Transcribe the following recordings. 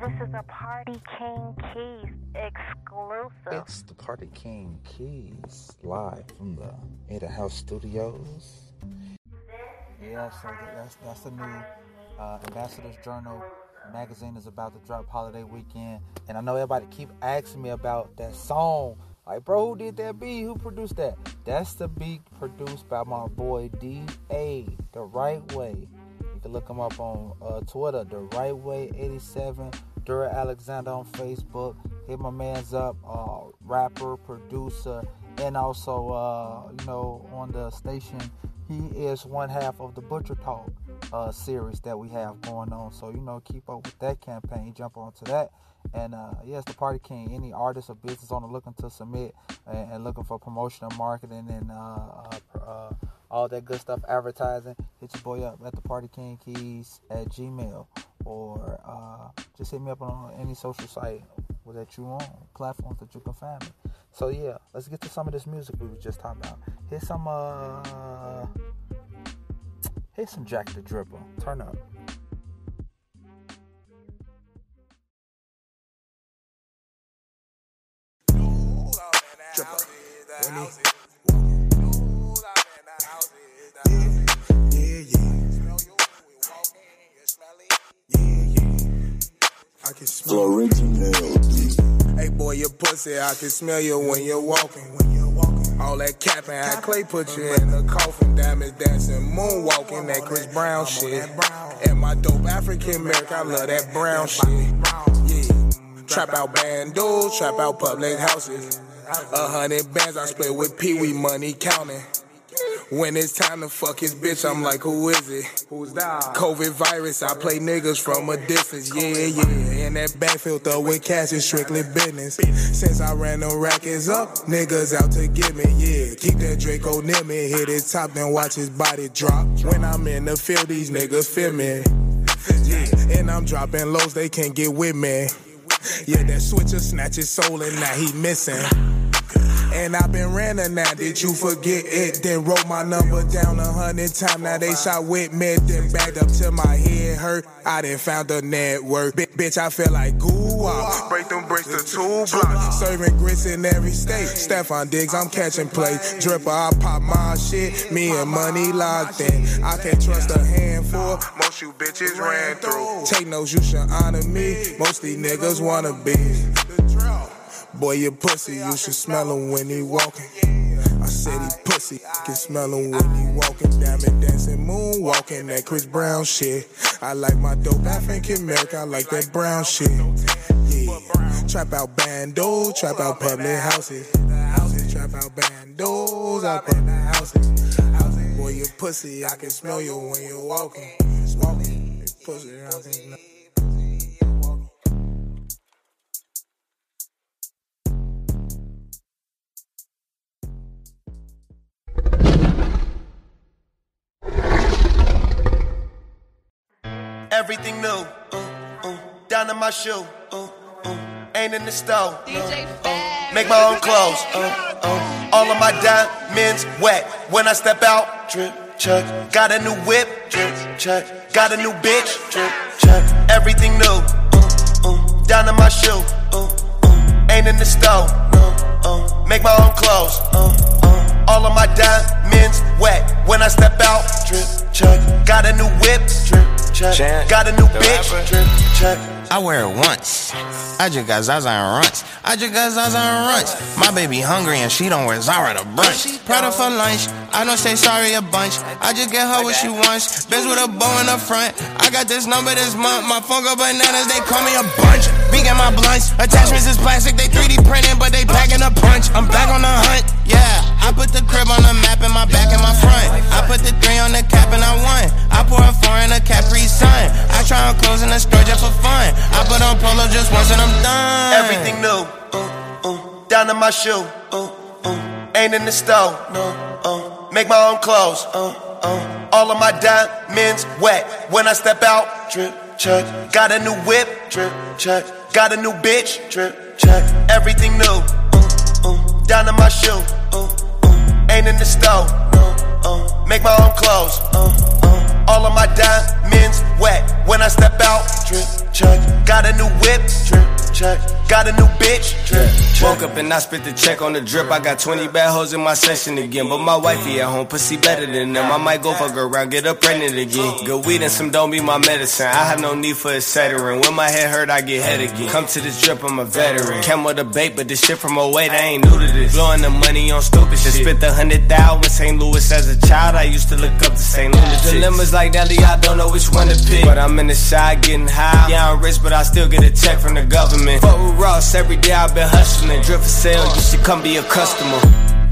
This is a Party King Keys exclusive. It's the Party King Keys live from the Ada House Studios. Yeah, so that's that's the new uh, Ambassador's Journal magazine is about to drop holiday weekend, and I know everybody keep asking me about that song. Like, bro, who did that beat? Who produced that? That's the beat produced by my boy D A, the right way. You can look him up on uh, Twitter, the right way 87. Dura Alexander on Facebook. Hit my man's up, uh, rapper, producer, and also, uh, you know, on the station, he is one half of the Butcher Talk uh, series that we have going on. So, you know, keep up with that campaign, jump onto that. And uh, yes, the Party King. Any artist or business owner looking to submit and, and looking for promotion and marketing and uh, uh, uh, all that good stuff, advertising, hit your boy up at the Party King Keys at Gmail or uh, just hit me up on any social site that you on, platforms that you can find me. So yeah, let's get to some of this music we were just talking about. Here's some uh here's some Jack the Dripper. Turn up. Yeah, Hey boy, you pussy, I can smell you when you're walking. When you're walking. All that capping, how Clay put you in the coffin. Diamonds dancing, moonwalking, that Chris Brown shit. And my dope African American, I love that brown shit. Yeah. Trap out bandos, trap out public houses. A hundred bands I split with Pee Wee money counting. When it's time to fuck his bitch, I'm like, who is it? Who's that? COVID virus, I play niggas from a distance, yeah, yeah. And that backfield with cash is strictly business. Since I ran them rackets up, niggas out to get me, yeah. Keep that Draco near me, hit his top, then watch his body drop. When I'm in the field, these niggas feel me. Yeah, and I'm dropping lows, they can't get with me. Yeah, that switcher snatch his soul and now he missing. And I've been ranting now, did you forget it? Then wrote my number down a hundred times. Now they shot with me, then backed up till my head hurt. I done found a network. Bi- bitch, I feel like goo Break them bricks to two blocks. Serving grits in every state. Stefon Diggs, I'm catching play. Dripper, I pop my shit. Me and money locked in. I can't trust a handful. Most you bitches ran through. Take notes, you should honor me. Most these niggas wanna be. Boy, you pussy, you should smell him when he walking. I said he pussy, can smell him when he walking. Diamond dancing, moonwalking, that Chris Brown shit. I like my dope African American, I like that brown shit. Yeah. Trap out bando, trap out public houses. Trap out bandos, in the houses. Boy, you pussy, I can smell you when you're walking. Walking, pussy, I can smell. Everything new, uh, uh, down to my shoe, uh, uh, ain't in the store. DJ Fab. make my own clothes, uh, uh, all of my diamonds wet. When I step out, drip, check. Got a new whip, drip, check. Got a new bitch, drip, check. Everything new, uh, uh, down to my shoe, uh, uh, ain't in the store. Uh, uh, make my own clothes, uh, uh, all of my diamonds wet. When I step out, drip, check. Got a new whip, drip, check. Chant, Got a new the bitch, drip, check. I wear it once. I just got Zaza and runts. I just got Zaza and runts. My baby hungry and she don't wear Zara to brunch. Prada for lunch. I don't say sorry a bunch. I just get her what she wants. Bitch with a bow in the front. I got this number this month. My phone go bananas. They call me a bunch. Big at my blunts. Attachments is plastic. They 3D printing, but they packing a punch. I'm back on the hunt. Yeah. I put the crib on the map in my back and my front. I put the three on the cap fun. I put on polo just once and I'm done. Everything new, uh, uh, down to my shoe, uh, uh, ain't in the store, no, uh, make my own clothes, uh, uh, all of my diamonds wet. When I step out, drip, check. Got a new whip, drip, check. Got a new bitch, drip, check. Everything new, uh, uh, down to my shoe, uh, uh, ain't in the store, no, uh, make my own clothes, uh, all of my diamonds wet. When I step out, drip. Got got a new whip, drip check. Got a new bitch, check. Woke up and I spit the check on the drip. I got 20 bad hoes in my session again. But my wifey at home, pussy better than them. I might go fuck around, get her pregnant again. Good weed and some don't be my medicine. I have no need for a settering. When my head hurt, I get head again. Come to this drip, I'm a veteran. Came with a bait, but this shit from away, they ain't new to this. Blowing the money on stupid shit. Spent a hundred thousand in St. Louis as a child. I used to look up to St. Louis. Dilemmas like Nelly, I don't know which one to pick. But I'm in the side getting high. Yeah, I'm rich, but I still get a check from the government. Fuck with Ross, every day I've been hustling. Drip for sale, you should come be a customer.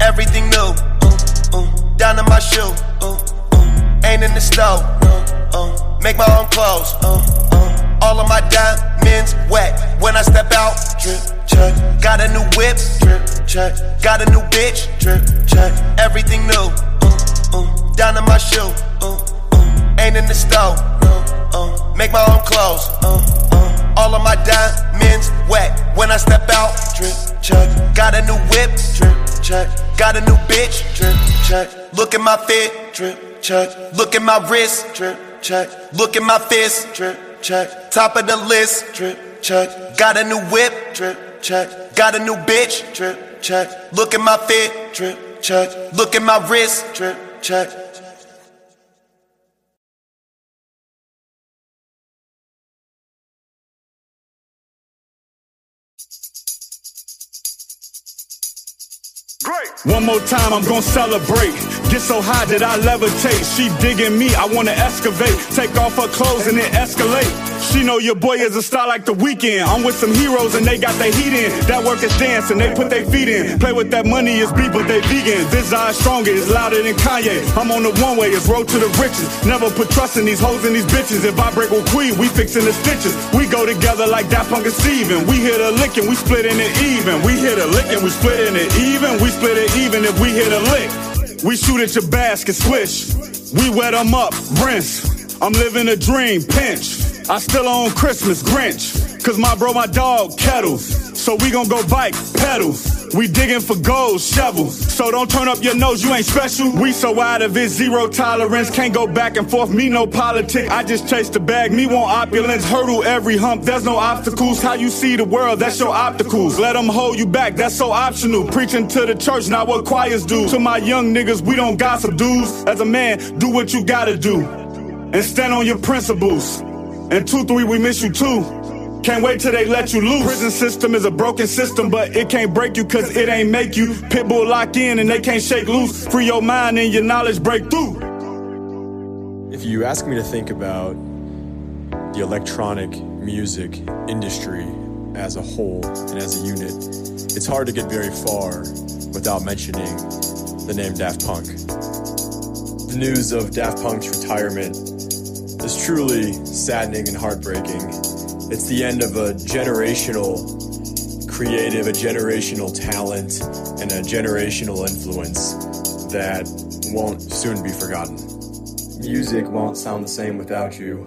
Everything new, uh, uh, down to my shoe, uh, uh, ain't in the store. Uh, uh, make my own clothes. Uh, uh, all of my diamonds wet when I step out. Drip check, got a new whip. Drip check, got a new bitch. Drip check, everything new, uh, uh, down to my shoe. Uh, uh, ain't in the store. Uh, uh, make my own clothes. Uh, uh, all of my diamonds wet when I step out. Drip check, got a new whip. Drip check, got a new bitch. Drip check, look at my fit. Drip check, look at my wrist. Drip check, look at my fist. Drip check, top of the list. Drip check, got a new whip. Drip check, got a new bitch. Drip check, look at my fit. Drip check, look at my wrist. Drip check. One more time, I'm gonna celebrate. Get so high that I levitate. She digging me, I wanna excavate. Take off her clothes and then escalate. She know your boy is a star like the Weeknd. I'm with some heroes and they got their heat in. That work is dance and they put their feet in. Play with that money is beat, but they vegan. This eye stronger, it's louder than Kanye. I'm on the one way, it's road to the riches. Never put trust in these hoes and these bitches. If I break with Queen, we fixing the stitches. We go together like that Punk and Steven. We hit a lick and we split in it even. We hit a lick and we split in it even. We split it even if we hit a lick. We shoot at your basket, swish. We wet them up, rinse. I'm living a dream, pinch. I still own Christmas, Grinch. Cause my bro, my dog, kettles. So we gon' go bike, pedals. We digging for gold, shovels. So don't turn up your nose, you ain't special. We so out of it, zero tolerance. Can't go back and forth, me no politic. I just chase the bag, me want opulence. Hurdle every hump, there's no obstacles. How you see the world, that's your opticals. Let them hold you back, that's so optional. Preaching to the church, not what choirs do. To my young niggas, we don't gossip dudes. As a man, do what you gotta do. And stand on your principles. And two, three, we miss you too. Can't wait till they let you loose. Prison system is a broken system, but it can't break you cause it ain't make you. Pitbull lock in and they can't shake loose. Free your mind and your knowledge break through. If you ask me to think about the electronic music industry as a whole and as a unit, it's hard to get very far without mentioning the name Daft Punk. The news of Daft Punk's retirement is truly saddening and heartbreaking. It's the end of a generational creative, a generational talent, and a generational influence that won't soon be forgotten. Music won't sound the same without you.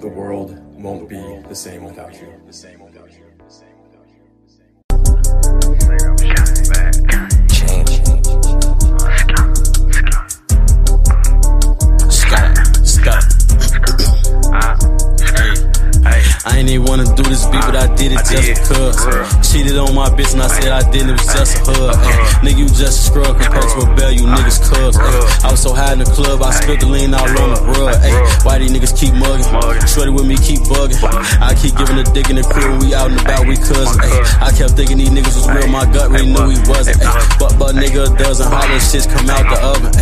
The world won't be the same without you. Wanna do this I did it just because. Cheated on my bitch and I said I didn't, it was just a hug. Ay, nigga, you just a scrub compared to a bell, you niggas cubs. Ay, I was so high in the club, I spilled the lean all on the rug. Why these niggas keep mugging? Shorty with me, keep bugging. I keep giving a dick in the crib, we out and about, we cousins. I kept thinking these niggas was real, my gut really knew he wasn't. But, but nigga, a dozen hollow shits come out the oven.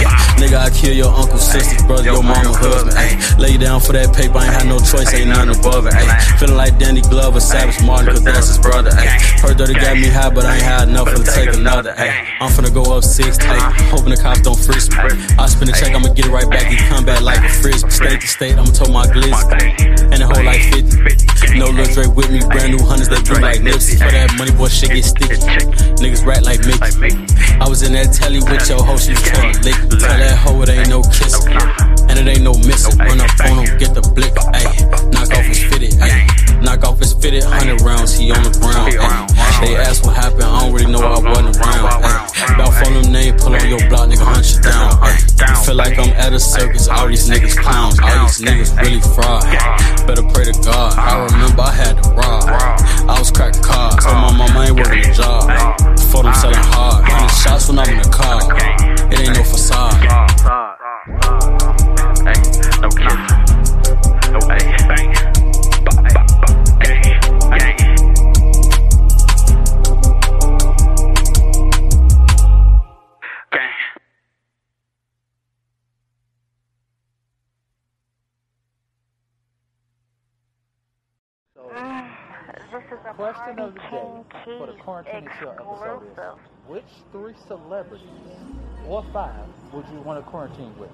Nigga, I kill your uncle, sister, brother, your mama, husband. Ay, lay down for that paper, I ain't had no choice, ain't nothing above it. Feeling like Danny Glover, Savage Martin, cause that's his brother. Ay, heard that got me high, but I ain't had enough to take another. Ay, I'm finna go up six, ay, hoping the cops don't frisk me. I spin the check, I'ma get it right back, he come back like a frisbee. State to state, I'ma tow my glitz, and the whole like 50. No Lil Dre with me, brand new hunters, that blue like Nipsey. For that money, boy, shit get sticky. Niggas rat like Mickey. I was in that telly with your hoe, she was trying to lick. Tell that hoe it ain't no kissing, and it ain't no missing. Run up on him, get the blick, ayy in the rounds, he on the ground. They ask what happened, I don't really know I wasn't around. About phone them name, pull on your block, nigga, hunt you down. You feel like I'm at a circus, all these niggas clowns, all these niggas really fraud. Better pray to God, I remember I had to rob. I was cracking cars, told my mama ain't working a job. For them selling hard, running shots when I'm in the car. It ain't no facade. No kidding. No, hey, bang. Question Party of the day King for the quarantine show episode is exclusive. which three celebrities or five would you want to quarantine with?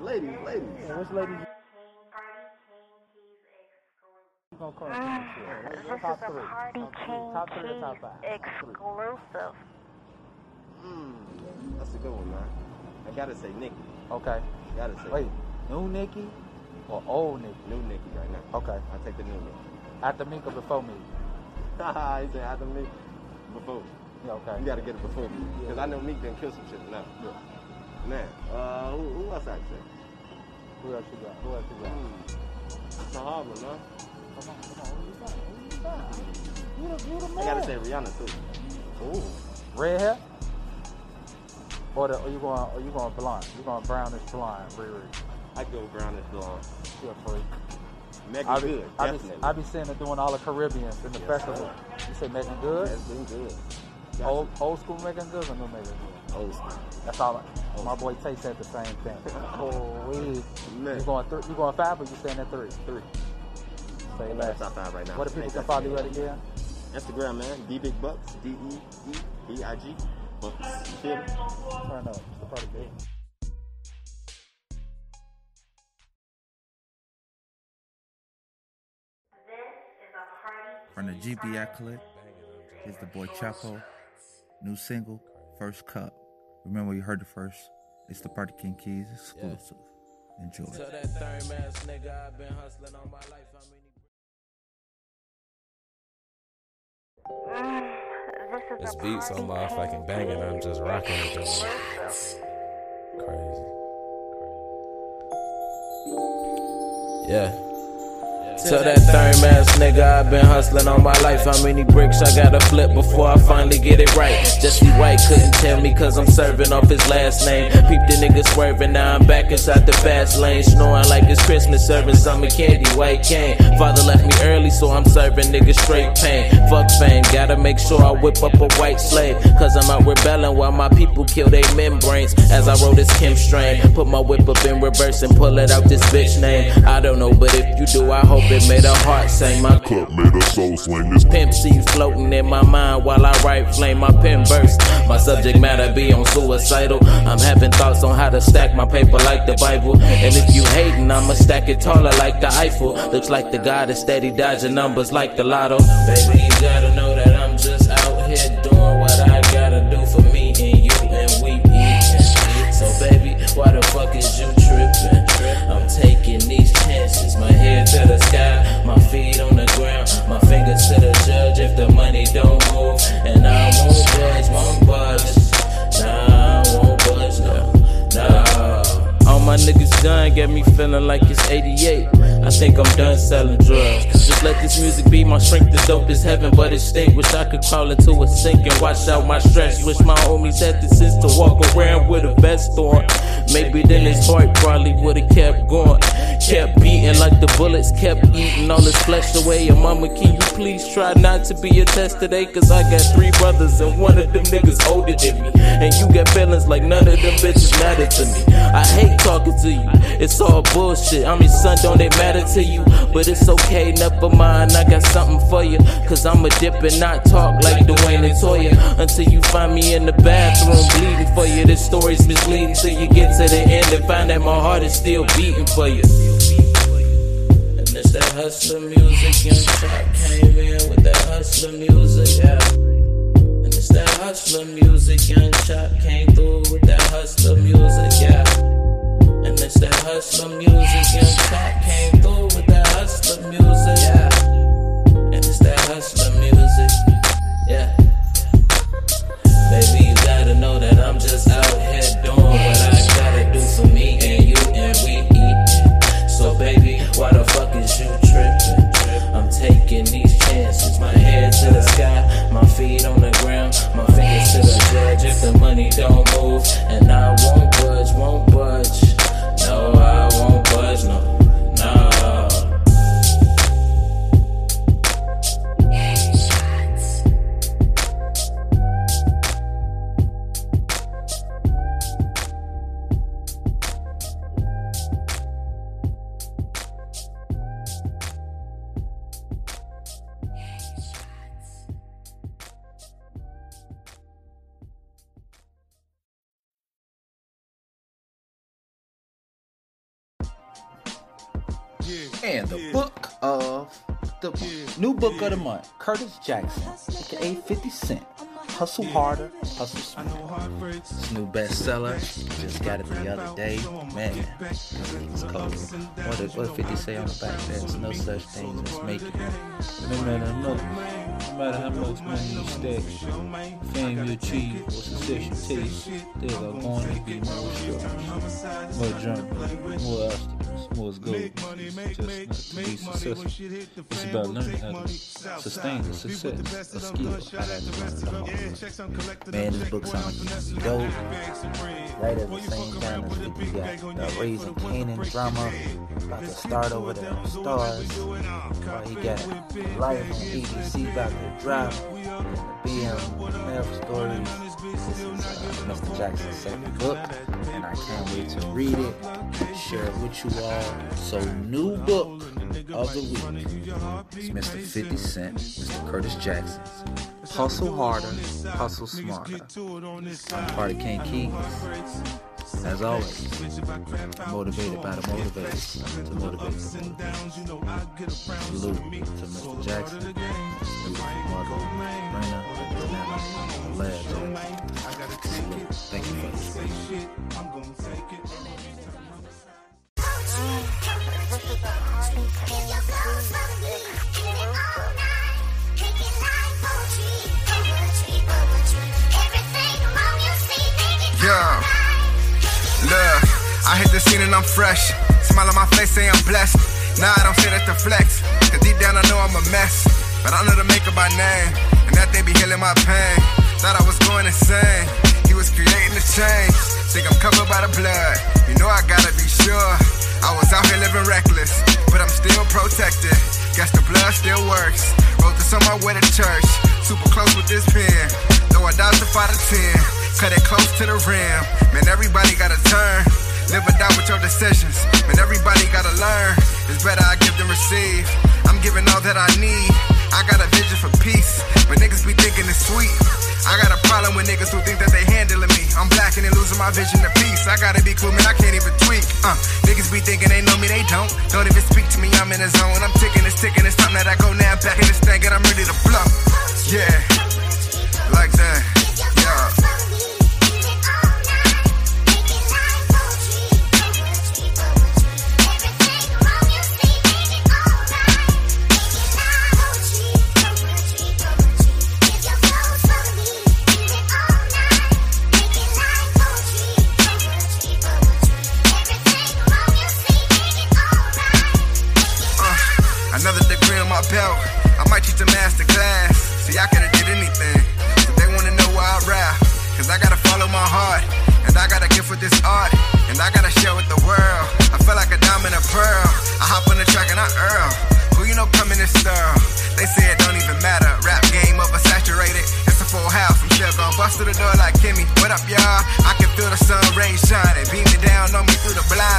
Ladies, ladies. Yeah, which ladies you gonna quarantine with? This is Top a three. Party King Top three or top five? exclusive. Mm, that's a good one, man. I gotta say Nikki. Okay. Gotta say Wait, new Nikki or old Nikki? new Nikki right now. Okay. I take the new Nikki. After Meek or before me? Haha, he said after me, before. Yeah, okay. You gotta get it before me, cause I know Meek done kill some shit now. Man, uh, who, who else I say? Who else you got? Who else you got? Hmm. It's a hard one, huh? Come on, come on. Who you got? Who you got? You the, the man. I gotta say Rihanna too. Ooh. Red hair? Or, the, or you going? Are you going blonde? You going brownish blonde, Riri. I go brown and blonde. Feel free. Megan I be, Good, I be. I be seeing her doing all the Caribbeans in the Yes, festival. You say Meagan Good? That's been good. Old, old school Meagan Good or new Meagan Good? Old school. That's all. I, my boy Tay said the same thing. oh, we. Man. You going three? You going five or you staying at three? Three. Say less. top five right now. What do people can follow you at again? Instagram, man. D Big Bucks. D E E B I G. Bucks. Turn up. It's the party big. From the GBI clip, here's the boy Chapo. New single, First Cup. Remember you heard the first. It's the Party King Keys exclusive. Enjoy. To that third ass nigga, I've been hustling all my life. This This beat so Party motherfucking King banging, I'm just rocking with this. exclusive. Crazy. Yeah. To that third ass nigga, I've been hustling all my life. How many bricks I gotta flip before I finally get it right? Jesse White couldn't tell me cause I'm serving off his last name. Peep the nigga swerving, now I'm back inside the fast lane. Snoring like it's Christmas, serving summer candy, white cane. Father left me so I'm serving niggas straight pain. Fuck fame, gotta make sure I whip up a white slave. Cause I'm out rebelling while my people kill their membranes. As I roll this Kim strain, put my whip up in reverse and pull it out this bitch name. I don't know, but if you do, I hope it made a heart sing. My Cup made a soul swing. This Pimp seeds floating in my mind while I write flame my pen burst. My subject matter be on suicidal. I'm having thoughts on how to stack my paper like the Bible. And if you hating, I'ma stack it taller like the Eiffel. Looks like the God is steady dodging numbers like the lotto. Baby, you gotta know that I'm just out here doing what I gotta do for me and you and we eat. So baby, why the fuck is you tripping? I'm taking these chances. My head to the sky, my feet on the ground, my fingers to the judge if the money don't move. And I won't budge, my niggas done, get me feeling like it's 88. I think I'm done selling drugs. Just let this music be my strength. The dope is heaven, but it stink. Wish I could crawl into a sink and wash out my stress. Wish my homies had the sense to walk around with a vest on. Maybe then his heart probably would've kept going. Kept beating like the bullets kept eating all his flesh away. Your mama, can you please try not to be a test today? Cause I got three brothers and one of them niggas older than me. And you got feelings like none of them bitches matter to me. I hate talking to you, it's all bullshit. I'm your son, don't it matter to you? But it's okay, never mind, I got something for you. Cause I'ma dip and not talk like Dwayne and Toya. Until you find me in the bathroom bleeding for you. This story's misleading till you get to the end and find that my heart is still beating for you. And it's that hustler music, young chop came in with that hustler music, yeah. And it's that hustler music, young chop came through with that hustler music, yeah. And it's that hustler music, young chop came through with that hustler music, book of the month, Curtis Jackson, aka 50 Cent. Hustle harder, hustle smarter. It's new bestseller. Just got it the other day. Man, it's cold. What did, what did 50 say on the back? There's no such thing as making it. No matter, no, no matter how much money you stack, fame you achieve, or success you taste, there are going to be more struggles, more journey, more obstacles, more goals. It's just not to be successful. It's about learning how to sustain the success, a skill I had to learn. Man, this book sounds dope. Right at the same time as 50 got the Raising Kanan drama about to start over there on Starz. While he got Life on BBC about to drop. BM Meth Stories. This is Mr. Jackson's second book, and I can't wait to read it, share it with you all. So, new book of the week is Mr. 50 Cent, Mr. Curtis Jackson's Hustle Harder, Hustle Smarter. Part of King Keys. As always, motivated by the motivators to motivate the. Salute to Mr. Jackson, to Mother, Rena, Nana, Lad. Salute. I hit the scene and I'm fresh. Smile on my face, say I'm blessed. Nah, I don't say that to flex. Cause deep down I know I'm a mess. But I know the maker by name. And that they be healing my pain. Thought I was going insane. He was creating the change. Think I'm covered by the blood. You know I gotta be sure. I was out here living reckless. But I'm still protected. Guess the blood still works. Wrote this on my way to church. Super close with this pen. Though I dodged the five to ten. Cut it close to the rim. Man, everybody gotta turn. Live or die with your decisions. Man, everybody gotta learn. It's better I give than receive. I'm giving all that I need. I got a vision for peace. But niggas be thinking it's sweet. I got a problem with niggas who think that they handling me. I'm blacking and losing my vision of peace. I gotta be cool, man. I can't even tweak. Uh, niggas be thinking they know me, they don't. Don't even speak to me. I'm in the zone. I'm ticking, it's ticking. It's time that I go now. Back in this thing and I'm ready to blow. Yeah, like that.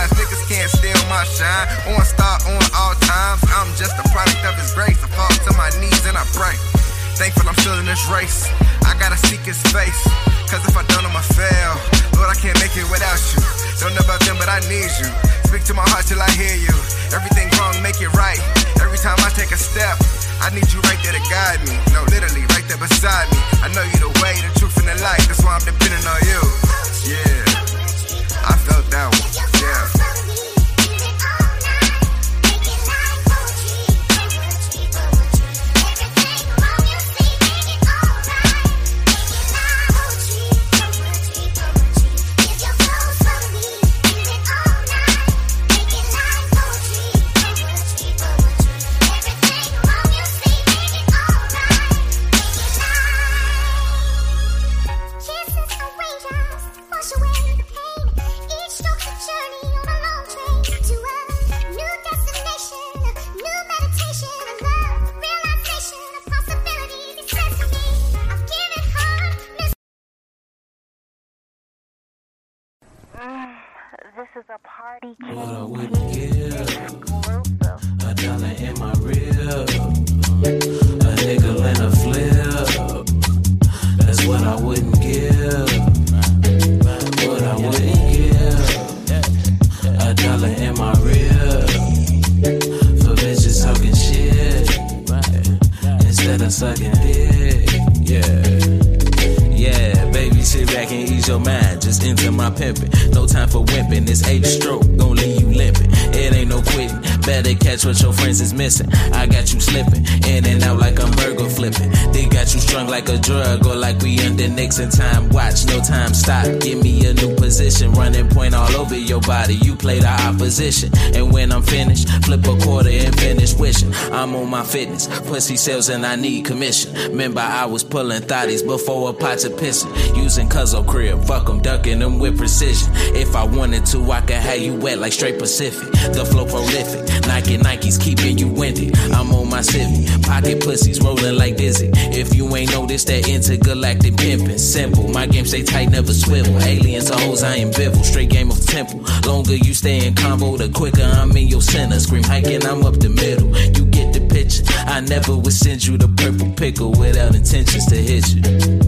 Blinds. Niggas can't steal my shine. On star on all times. I'm just a product of his grace. I fall to my knees and I pray. Thankful I'm still in this race. I gotta seek his face. Cause if I don't, I'ma fail. Lord, I can't make it without you. Don't know about them, but I need you. Speak to my heart till I hear you. Everything wrong, make it right. Every time I take a step, I need you right there to guide me. No, literally, right there beside me. I know you the way, the truth, and the light. That's why I'm depending on you. Yeah. I felt that one. Yeah. A party. What missing. I got you slipping in and out like I'm burger flipping. They got you strung like a drug or like we under Nixon time. Watch, no time stop. Give me a new position, running point all over your body. You play the opposition, and when I'm finished, flip a quarter and finish wishing. I'm on my fitness, pussy sales and I need commission. Remember I was pulling thotties before a pot of pissing, using Cuzzo crib. Fuck 'em, ducking them with precision. If I wanted to, I could have you wet like straight Pacific. The flow prolific. Nike Nikes keeping you winded. I'm on my civic. Pocket pussies rolling like dizzy. If you ain't noticed that intergalactic pimpin', simple. My game stay tight, never swivel. Aliens or hoes, I ambivalent. Straight game of temple. Longer you stay in combo, the quicker I'm in your center. Scream hiking, I'm up the middle. You get the picture. I never would send you the purple pickle without intentions to hit you.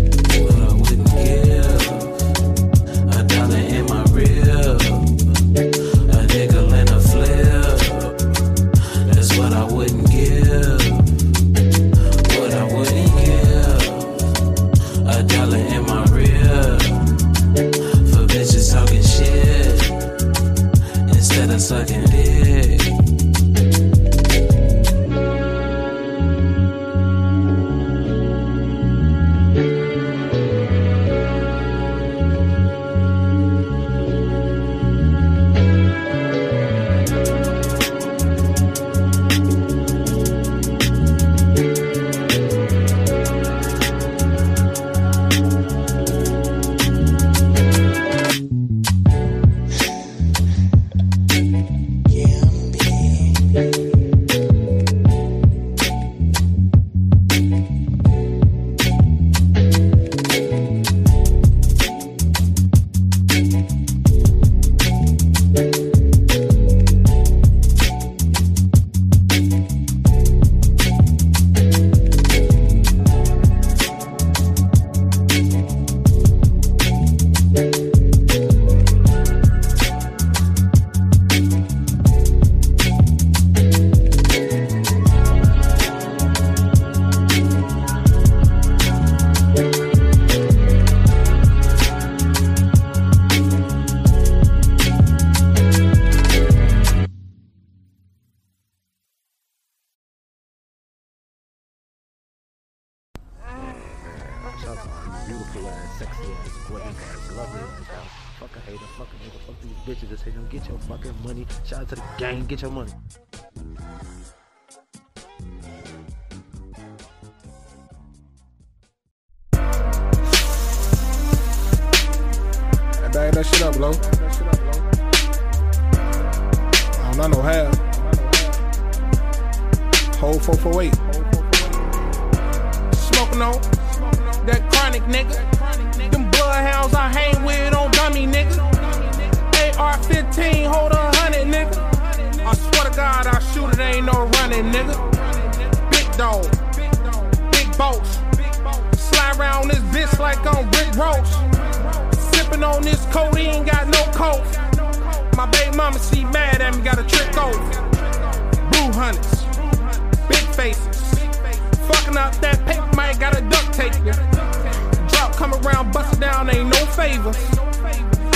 Sexy ass, ass. Fuck a hater, fuck a nigga, fuck these bitches that say don't get your fucking money. Shout out to the gang, get your money. Bag that shit up, low. I don't know no half. Whole 448. Smoking on that chronic nigga. Bloodhounds I hang with on dummy nigga. AR 15, hold a hundred nigga. I swear to God, I shoot it, ain't no running nigga. Big dog, big boss. Slide around this bitch like I'm Rick Ross. Sipping on this coat, he ain't got no coat. My baby mama, she mad at me, got a trick off. Blue hunters, big faces. Fucking up that favors.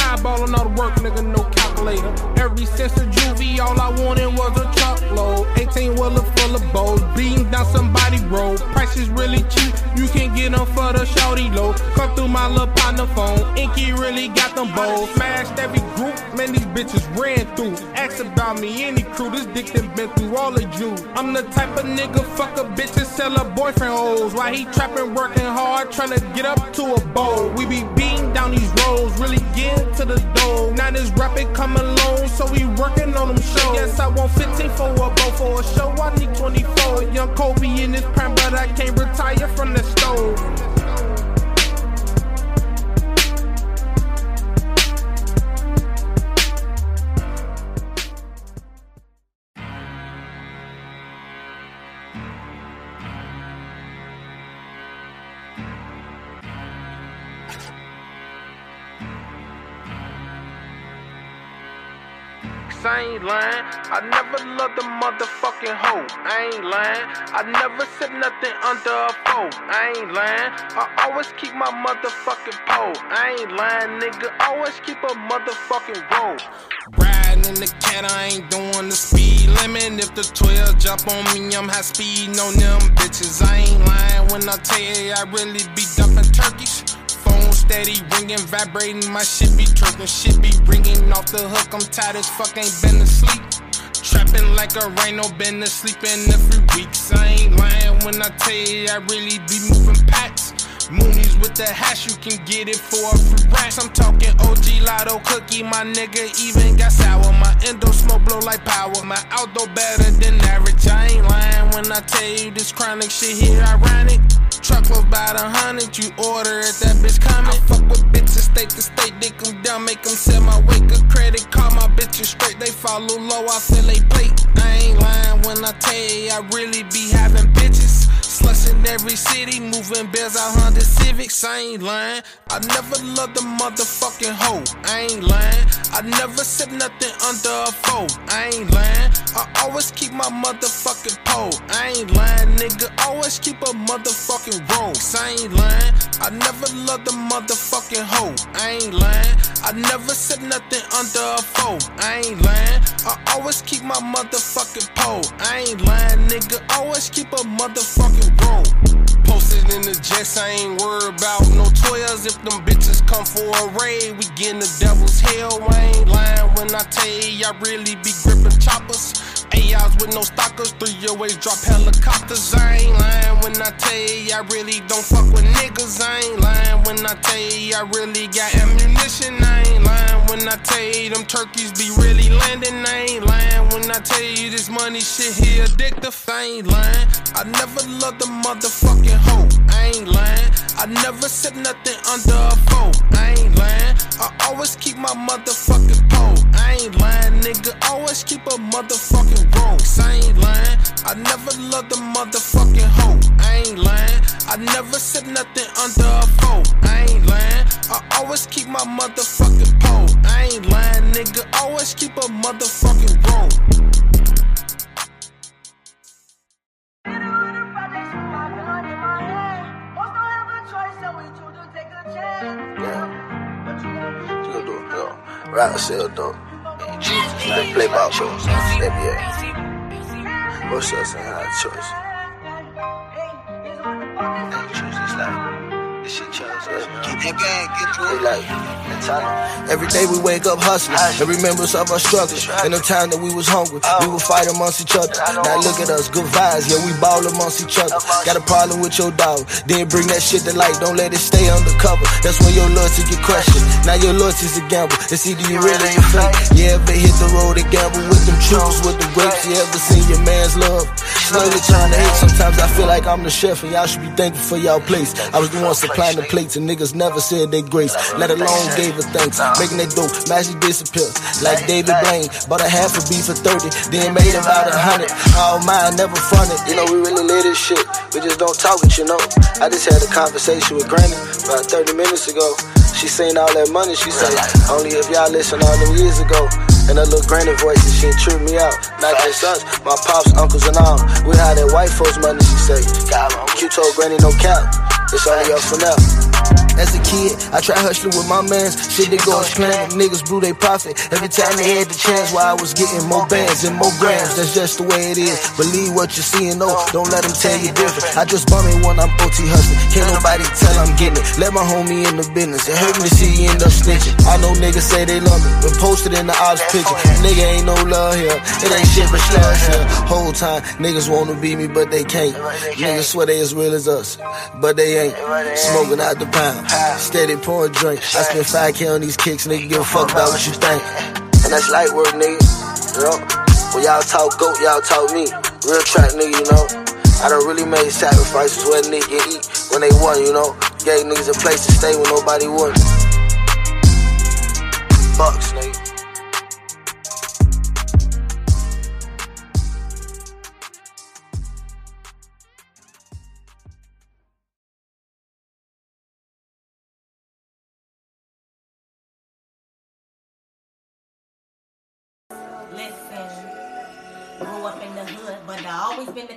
Eyeballing all the work, nigga, no calculator. Every since the juvie, all I wanted was a truckload. 18 wheeler full of bows, beam down somebody road. Price is really cheap, you can get them for the shorty low. Come through my little partner phone, Inky really got them bowls. Smashed every group, man, these bitches ran through. Ask about me, any crew, this dick done been through all of you. I'm the type of nigga, fuck a bitch and sell her boyfriend hoes. While he trapping, working hard, trying to get up to a bowl. We be beating down these roads, really getting to the door. Now this rapid coming along, so we working on them shows. Yes, I want 15 for a bow for a show. I need 24. Young Kobe in his prime, but I can't retire from the stove. Ain't lying. I never loved a motherfucking hoe, I ain't lying. I never said nothing under a foe, I ain't lying. I always keep my motherfucking pole, I ain't lying, nigga. Always keep a motherfucking roll. Riding in the cat, I ain't doing the speed limit. If the 12 jump on me, I'm high speed on them bitches. I ain't lying when I tell you I really be dumping turkeys. Steady ringing, vibrating, my shit be twerking, shit be ringing off the hook. I'm tired as fuck, ain't been asleep. Trapping like a rhino, been asleep in a few weeks. I ain't lying when I tell you I really be moving packs. Moonies with the hash, you can get it for a free racks. I'm talking OG Lotto cookie, my nigga even got sour. My endo smoke blow like power. My outdoor better than average. I ain't lying when I tell you this chronic shit here ironic. Truckload by the hundred, you order it, that bitch coming. I fuck with bitches state to state, dick them down, make them sell my wake a credit. Call my bitches straight, they follow low, I feel they plate. I ain't lying when I tell you I really be having bitches. In every city, moving bells out Honda Civics. I ain't lying. I never loved a motherfucking hoe. I ain't lying. I never said nothing under a foe. I ain't lying. I always keep my motherfucking pole. I ain't lying, nigga. Always keep a motherfucking roll. I ain't lying. I never loved a motherfucking hoe. I ain't lying. I never said nothing under a foe. I ain't lying. I always keep my motherfucking pole. I ain't lying, nigga. Always keep a motherfucking roll. Posted in the jets, I ain't worried about no toys. If them bitches come for a raid, we getting the devil's hell. I ain't lying when I tell you I really be gripping choppers. AIs with no stalkers, three your ways drop helicopters. I ain't lying when I tell you I really don't fuck with niggas. I ain't lying when I tell you I really got ammunition. I when I tell you them turkeys be really landing. I ain't lying when I tell you this money shit here addictive. I ain't lying. I never loved a motherfucking hoe. I ain't lying. I never said nothing under a foe. I ain't lying. I always keep my motherfucking pole. I ain't lying, nigga. Always keep a motherfucking roll. I ain't lying. I never loved a motherfucking hoe. I ain't lying. I never said nothing under a foe. I ain't lying. I always keep my motherfucking pole. I ain't lying, nigga. Always keep a motherfucking roll. Rap sell dope. Play ball shows. NBA. What's up, saying high choice? 我在等你 this shit chose us. Keep that gang, get through it. Like, Every day we wake up hustling and remembers of our struggles. In the time that we was hungry, we would fight amongst each other. Now look at us, good vibes, yeah, we ball amongst each other. Got a problem with your dog, then bring that shit to light. Don't let it stay undercover. That's when your loyalty get questioned. Now your loyalty's a gamble. It's either you really or fake. You ever hit the road and gamble with them troops, with the grapes? You ever seen your man's love? Slowly trying to hit. Sometimes I feel like I'm the chef and y'all should be thankful for y'all place. I was the one supplying the plates and niggas never said they grace. Let alone gave a thanks. Making that dope, magic disappear. Like David Blaine, bought a half a beef for 30, then made about a hundred. All mine, never fronted. You know, we really live this shit. We just don't talk it, you know. I just had a conversation with Granny about 30 minutes ago. She seen all that money, she said, only if y'all listen all them years ago. And her little granny voice, and she tripped me out. Not just us, my pops, uncles, and all. We had that white folks money, she say. Q told Granny no cap. It's only up for now. As a kid, I tried hustling with my mans. Shit didn't go as. Niggas blew they profit every time they had the chance. While I was getting more bands and more grams. That's just the way it is. Believe what you see and know. Don't let them tell you different. I just bum it when I'm OT hustling. Can't nobody tell I'm getting it. Let my homie in the business. It hurt me to see you end up snitching. I know niggas say they love me, but posted in the ops picture. Nigga ain't no love here. It ain't shit but slugs here. Whole time niggas wanna be me, but they can't. Niggas swear they as real as us, but they ain't. Smoking out the pound. Steady pouring drink. I spend 5K on these kicks, nigga. Give a fuck about what you think. And that's light work, nigga. You know? When y'all talk goat, y'all talk me. Real track, nigga, you know? I done really made sacrifices where nigga eat when they want, you know? Gave niggas a place to stay when nobody would. Bucks, nigga.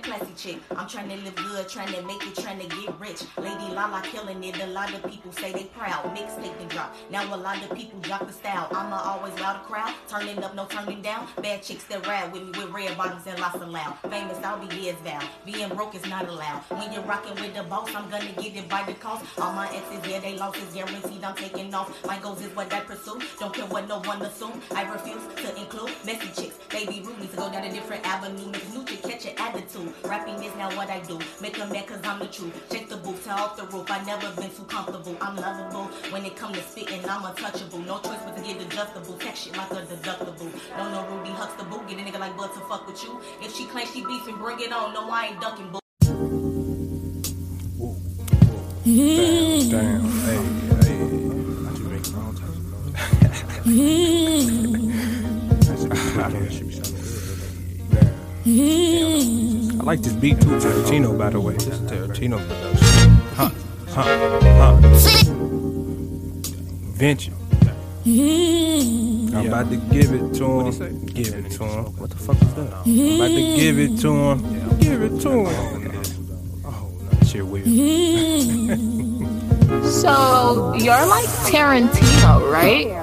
Classy chick. I'm trying to live good, trying to make it, trying to get rich. Lady Lala killing it. A lot of people say they proud. Mixtape and drop. Now a lot of people drop the style. I'ma always loud the crowd, turning up, no turning down. Bad chicks that ride with me with red bottoms and lots of loud. Famous, I'll be years vow. Being broke is not allowed. When you're rocking with the boss, I'm gonna get it by the cost. All my exes, yeah, they lost is guaranteed. I'm taking off. My goals is what I pursue. Don't care what no one assume. I refuse to include messy chicks. They be to go down a different avenue. Make new to catch your attitude. Rapping is now what I do. Make them mad cause I'm the truth. Check the booth, tell off the roof. I never been too comfortable. I'm lovable. When it come to spitting, I'm untouchable. No choice but to get adjustable. Tech shit like a deductible. Don't know Rudy Huxtable. Get a nigga like Bud to fuck with you. If she claims she beefing, bring it on. No, I ain't ducking. Boo. Damn, damn. Hey, hey. I just make all types I like this beat too, Tarantino, by the way. This is Tarantino production. Huh, huh, huh. Venture. Mm-hmm. I'm about to give it to him. Give it to him. What the fuck is that? Mm-hmm. I'm about to give it to him. Give it to him. Oh, no, that shit weird. Mm-hmm. So you're like Tarantino, right?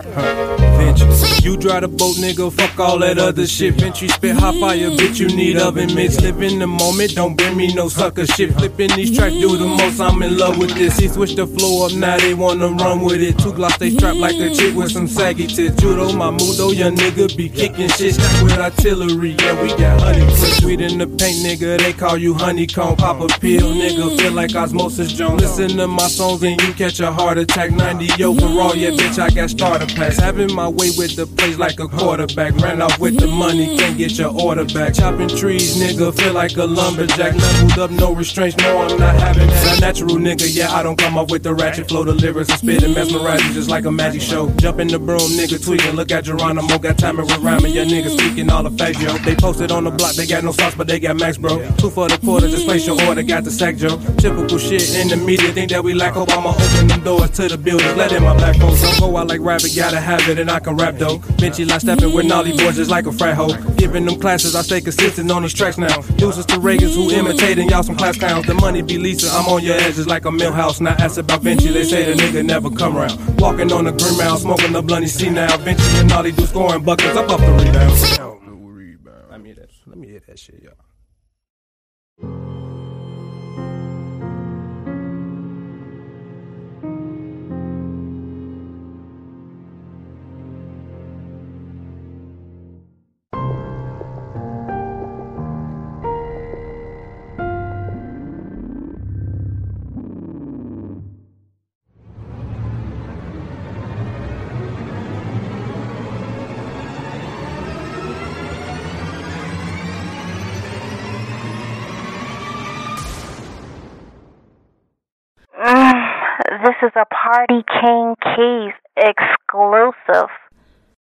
You drive the boat, nigga. Fuck all that other shit. Venture spit hot fire, bitch. You need oven mitts. Live in the moment. Don't bring me no sucker shit. Flipping these tracks, do the most. I'm in love with this. He switched the flow up, now they wanna run with it. Two glocks, they strapped like a chick with some saggy tits. Judo, my mudo, young nigga be kicking shit. With artillery. Yeah, we got honey. Put sweet in the paint, nigga. They call you honeycomb. Pop a pill, nigga. Feel like osmosis Jones. Listen to my songs and you catch a heart attack. 90 overall, yeah, bitch, I got starter packs. Having my way with the plays like a quarterback. Ran off with the money, can't get your order back. Chopping trees, nigga, feel like a lumberjack. Leveled up, no restraints, no, I'm not having that. A natural nigga, yeah, I don't come off with the ratchet flow. The lyrics and spit and mesmerize you just like a magic show. Jump in the broom, nigga, tweaking. Look at Geronimo, got timing with rhyming. Yeah, niggas speaking all the facts, yo. They posted on the block, they got no sauce, but they got max, bro. Two for the quarter, just place your order, got the sack, Joe. Typical shit in the media, think that we lack hope. I'ma open them doors to the building, let in my black folks. Don't go out like rabbit, gotta have it, and I can rap though. Benchy like stepping with Nolly boys just like a frat hoe. Giving them classes, I stay consistent on these tracks now. Users to Reagans who imitating y'all some class clowns. The money be Lisa, I'm on your edges like a millhouse. Not ask about Benchy, they say the nigga never come around. Walking on the green mound, smoking the blunty see now. Benchy and Nolly do scoring buckets, I'm up the is a Party King Keys exclusive.